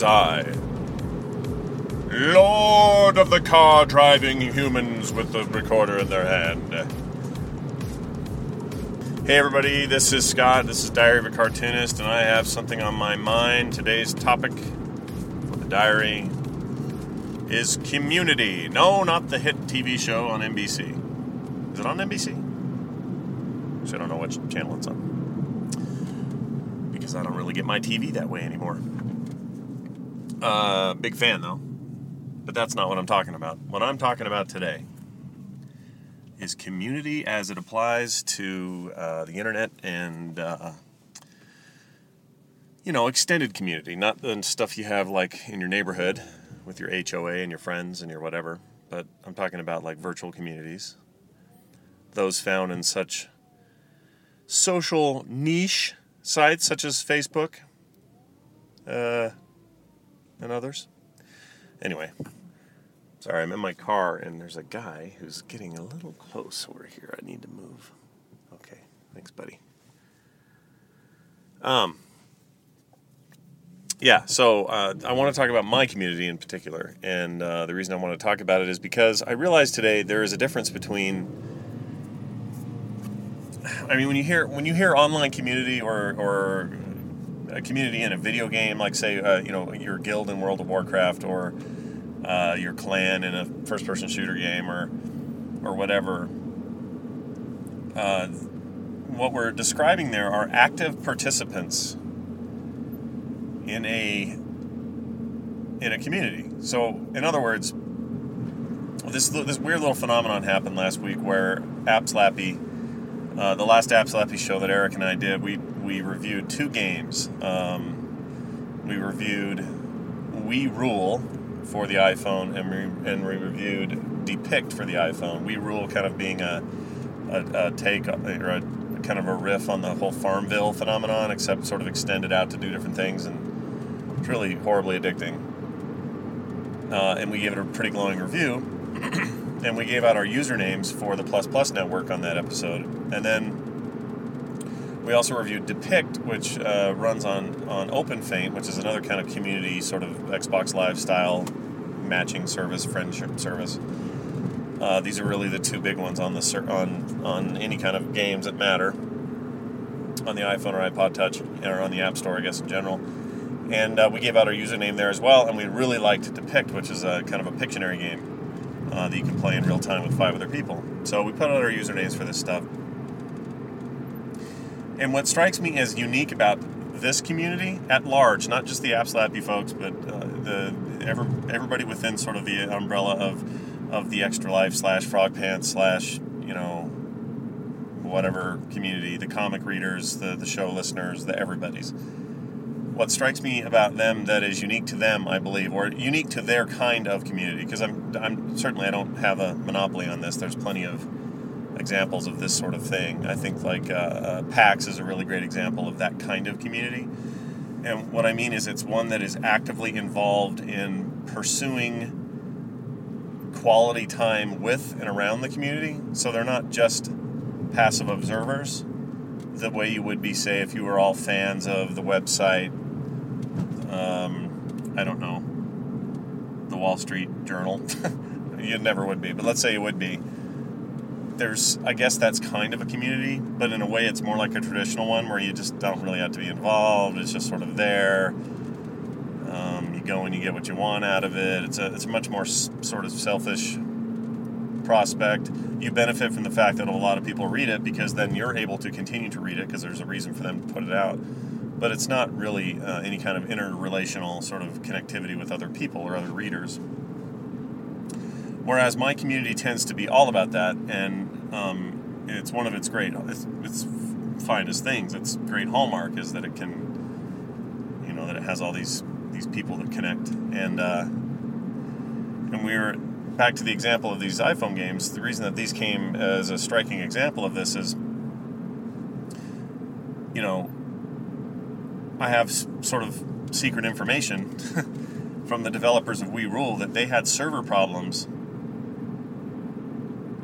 I, Lord of the car driving humans with the recorder in their hand. Hey, everybody, this is Scott. This is Diary of a Cartoonist, and I have something on my mind. Today's topic for the diary is community. No, not the hit TV show on NBC. Is it on NBC? I don't know which channel it's on because I don't really get my TV that way anymore. Uh, big fan though, but that's not what I'm talking about. What I'm talking about today is community as it applies to uh, the internet and uh, you know extended community, not the stuff you have like in your neighborhood with your HOA and your friends and your whatever. But I'm talking about like virtual communities, those found in such social niche sites such as Facebook uh, and others. Anyway, sorry, I'm in my car and there's a guy who's getting a little close over here. I need to move. Okay, thanks, buddy. Um, yeah, so uh, I want to talk about my community in particular, and uh, the reason I want to talk about it is because I realized today there is a difference between I mean, when you hear when you hear online community or or a community in a video game, like say uh, you know your guild in World of Warcraft or uh, your clan in a first-person shooter game or or whatever. Uh, what we're describing there are active participants in a in a community. So, in other words, this this weird little phenomenon happened last week where AppSlappy uh, the last Apps show that Eric and I did, we we reviewed two games. Um, we reviewed We Rule for the iPhone, and we and we reviewed Depict for the iPhone. We Rule kind of being a a, a take or a, kind of a riff on the whole Farmville phenomenon, except sort of extended out to do different things, and it's really horribly addicting. Uh, and we gave it a pretty glowing review. And we gave out our usernames for the Plus Plus network on that episode. And then we also reviewed Depict, which uh, runs on, on OpenFeint, which is another kind of community sort of Xbox Live style matching service, friendship service. Uh, these are really the two big ones on the ser- on on any kind of games that matter on the iPhone or iPod Touch or on the App Store, I guess in general. And uh, we gave out our username there as well, and we really liked Depict, which is a kind of a Pictionary game uh, that you can play in real time with five other people. So we put out our usernames for this stuff. And what strikes me as unique about this community at large, not just the AppSlappy folks, but uh, the every, everybody within sort of the umbrella of of the Extra Life slash Frog Pants slash you know whatever community, the comic readers, the the show listeners, the everybody's what strikes me about them that is unique to them, I believe, or unique to their kind of community, because I'm, I'm certainly I don't have a monopoly on this. There's plenty of examples of this sort of thing. I think like uh, uh, PAX is a really great example of that kind of community. And what I mean is, it's one that is actively involved in pursuing quality time with and around the community. So they're not just passive observers the way you would be, say, if you were all fans of the website um, I don't know, the Wall Street Journal. you never would be, but let's say you would be. There's, I guess that's kind of a community, but in a way it's more like a traditional one where you just don't really have to be involved. It's just sort of there. Um, you go and you get what you want out of it. It's a, it's a much more s- sort of selfish prospect. You benefit from the fact that a lot of people read it because then you're able to continue to read it because there's a reason for them to put it out but it's not really uh, any kind of interrelational sort of connectivity with other people or other readers. Whereas my community tends to be all about that, and um, it's one of its great, its, its finest things. Its great hallmark is that it can, you know, that it has all these these people that connect, and uh, and we are back to the example of these iPhone games. The reason that these came as a striking example of this is, you know, I have sort of secret information from the developers of We Rule that they had server problems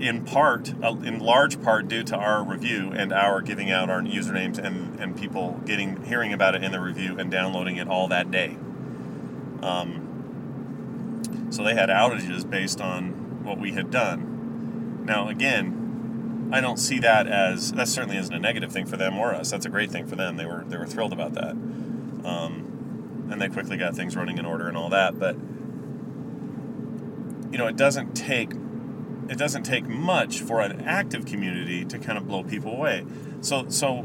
in part, uh, in large part, due to our review and our giving out our usernames and, and people getting hearing about it in the review and downloading it all that day. Um, so they had outages based on what we had done. Now, again, I don't see that as that certainly isn't a negative thing for them or us. That's a great thing for them. They were they were thrilled about that, um, and they quickly got things running in order and all that. But you know, it doesn't take it doesn't take much for an active community to kind of blow people away. So so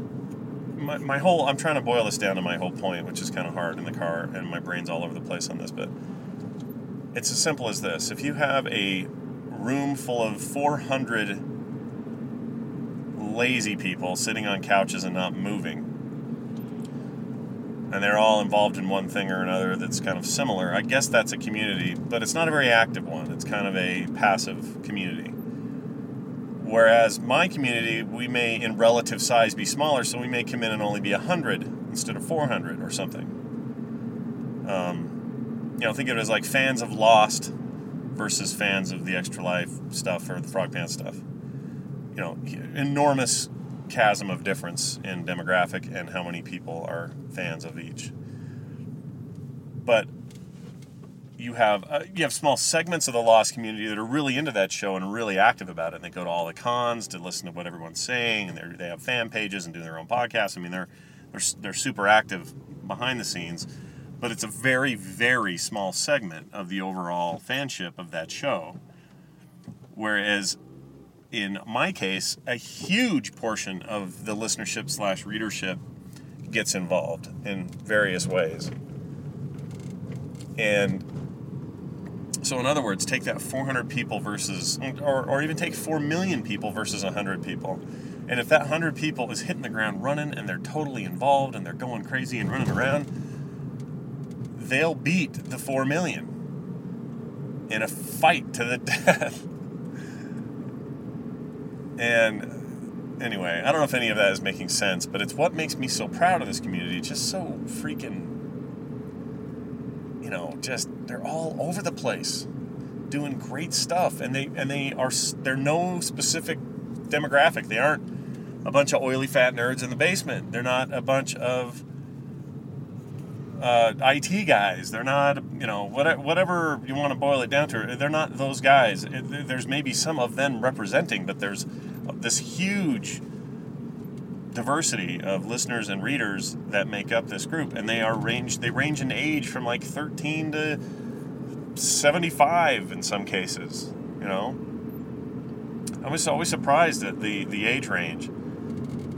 my, my whole I'm trying to boil this down to my whole point, which is kind of hard in the car, and my brain's all over the place on this, but it's as simple as this: if you have a room full of 400 lazy people sitting on couches and not moving, and they're all involved in one thing or another that's kind of similar, I guess that's a community, but it's not a very active one. It's kind of a passive community. Whereas my community, we may in relative size be smaller, so we may come in and only be 100 instead of 400 or something. Um, you know, think of it as like fans of Lost versus fans of the Extra Life stuff or the Frog Pants stuff. You know, enormous chasm of difference in demographic and how many people are fans of each. But you have uh, you have small segments of the Lost community that are really into that show and really active about it. And they go to all the cons to listen to what everyone's saying, and they have fan pages and do their own podcasts. I mean, they're they're they're super active behind the scenes, but it's a very very small segment of the overall fanship of that show. Whereas in my case, a huge portion of the listenership slash readership gets involved in various ways. And so, in other words, take that 400 people versus, or, or even take 4 million people versus 100 people. And if that 100 people is hitting the ground running and they're totally involved and they're going crazy and running around, they'll beat the 4 million in a fight to the death. And anyway, I don't know if any of that is making sense, but it's what makes me so proud of this community. Just so freaking you know, just they're all over the place doing great stuff and they and they are they're no specific demographic. They aren't a bunch of oily fat nerds in the basement. They're not a bunch of uh, IT guys. They're not, you know, whatever, whatever you want to boil it down to. They're not those guys. It, there's maybe some of them representing, but there's this huge diversity of listeners and readers that make up this group, and they are range they range in age from like 13 to 75 in some cases. You know, I was always surprised at the the age range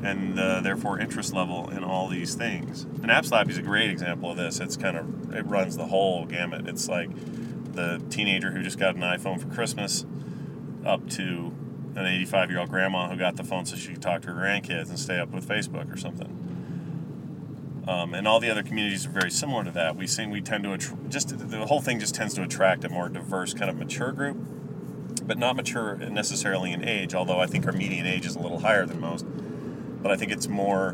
and uh, therefore interest level in all these things. And AppsLab is a great example of this. It's kind of it runs the whole gamut. It's like the teenager who just got an iPhone for Christmas, up to an 85 year old grandma who got the phone so she could talk to her grandkids and stay up with Facebook or something. Um, and all the other communities are very similar to that. We seem we tend to att- just the whole thing just tends to attract a more diverse kind of mature group, but not mature necessarily in age. Although I think our median age is a little higher than most. But I think it's more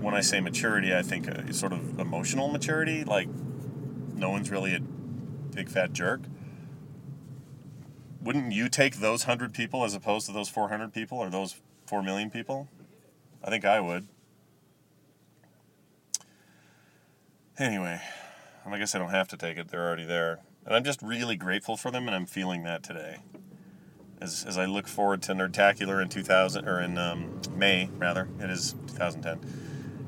when I say maturity, I think uh, sort of emotional maturity. Like no one's really a big fat jerk wouldn't you take those 100 people as opposed to those 400 people or those 4 million people? I think I would. Anyway, I guess I don't have to take it. They're already there. And I'm just really grateful for them, and I'm feeling that today. As, as I look forward to Nerdtacular in 2000, or in um, May, rather, it is 2010.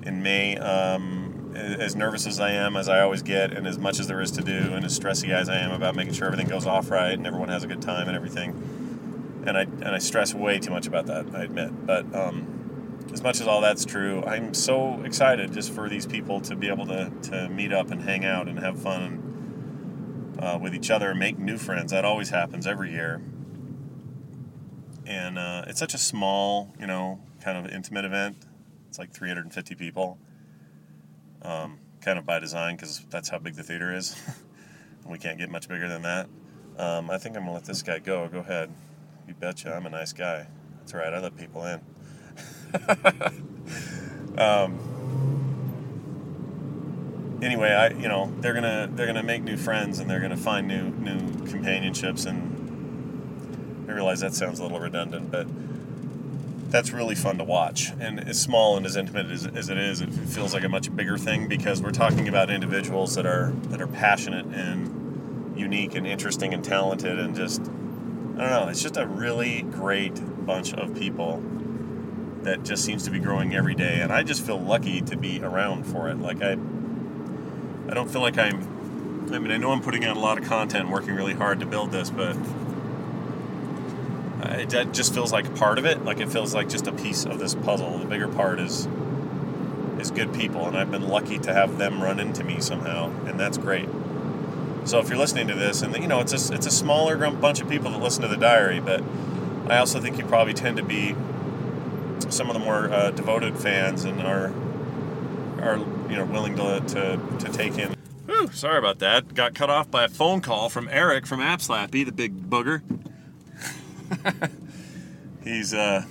In May, um, as nervous as I am, as I always get, and as much as there is to do, and as stressy as I am about making sure everything goes off right and everyone has a good time and everything, and I and I stress way too much about that, I admit. But um, as much as all that's true, I'm so excited just for these people to be able to to meet up and hang out and have fun uh, with each other and make new friends. That always happens every year, and uh, it's such a small, you know, kind of intimate event. It's like 350 people um, kind of by design because that's how big the theater is. we can't get much bigger than that. Um, I think I'm gonna let this guy go. Go ahead. You betcha. I'm a nice guy. That's right. I let people in. um, anyway, I you know they're gonna they're gonna make new friends and they're gonna find new new companionships and I realize that sounds a little redundant, but that's really fun to watch. And as small and as intimate as, as it is, it feels like a much bigger thing because we're talking about individuals that are that are passionate and unique and interesting and talented and just I don't know. It's just a really great bunch of people that just seems to be growing every day, and I just feel lucky to be around for it. Like I, I don't feel like I'm. I mean, I know I'm putting out a lot of content, working really hard to build this, but it just feels like part of it. Like it feels like just a piece of this puzzle. The bigger part is is good people, and I've been lucky to have them run into me somehow, and that's great. So if you're listening to this, and you know it's a it's a smaller bunch of people that listen to the diary, but I also think you probably tend to be some of the more uh, devoted fans and are are you know willing to to, to take in. Whew, sorry about that. Got cut off by a phone call from Eric from AppSlappy, the big booger. He's uh,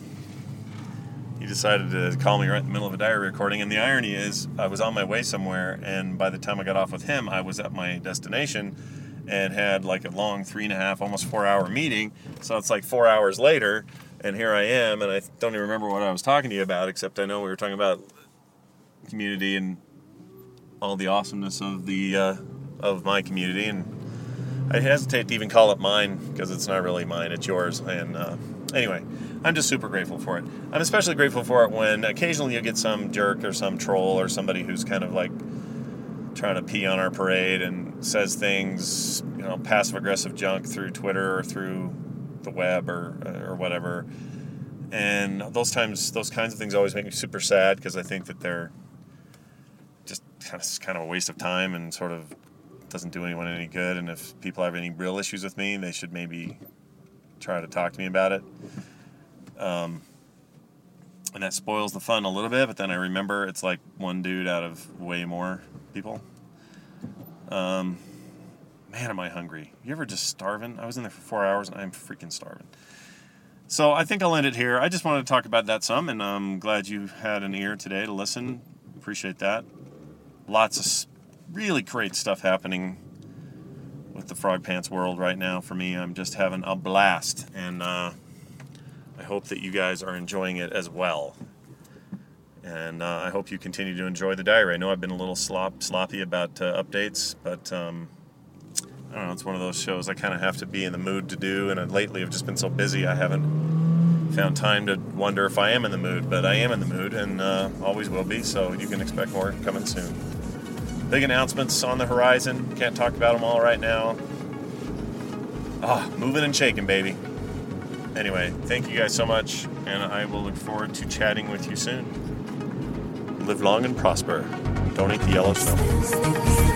he decided to call me right in the middle of a diary recording, and the irony is, I was on my way somewhere, and by the time I got off with him, I was at my destination and had like a long three and a half, almost four hour meeting. So it's like four hours later, and here I am, and I don't even remember what I was talking to you about, except I know we were talking about community and all the awesomeness of the uh, of my community, and I hesitate to even call it mine because it's not really mine; it's yours. And uh, anyway, I'm just super grateful for it. I'm especially grateful for it when occasionally you get some jerk or some troll or somebody who's kind of like trying to pee on our parade and says things, you know, passive aggressive junk through Twitter or through the web or or whatever. And those times, those kinds of things always make me super sad because I think that they're just kind of kind of a waste of time and sort of doesn't do anyone any good. And if people have any real issues with me, they should maybe try to talk to me about it. Um, and that spoils the fun a little bit. But then I remember it's like one dude out of way more people. Um, man, am I hungry? You ever just starving? I was in there for four hours and I'm freaking starving. So I think I'll end it here. I just wanted to talk about that some, and I'm glad you had an ear today to listen. Appreciate that. Lots of really great stuff happening with the Frog Pants world right now for me. I'm just having a blast, and uh, I hope that you guys are enjoying it as well. And uh, I hope you continue to enjoy the diary. I know I've been a little slop, sloppy about uh, updates, but um, I don't know. It's one of those shows I kind of have to be in the mood to do. And lately, I've just been so busy, I haven't found time to wonder if I am in the mood. But I am in the mood, and uh, always will be. So you can expect more coming soon. Big announcements on the horizon. Can't talk about them all right now. Ah, moving and shaking, baby. Anyway, thank you guys so much, and I will look forward to chatting with you soon. Live long and prosper. Don't eat the yellow snow.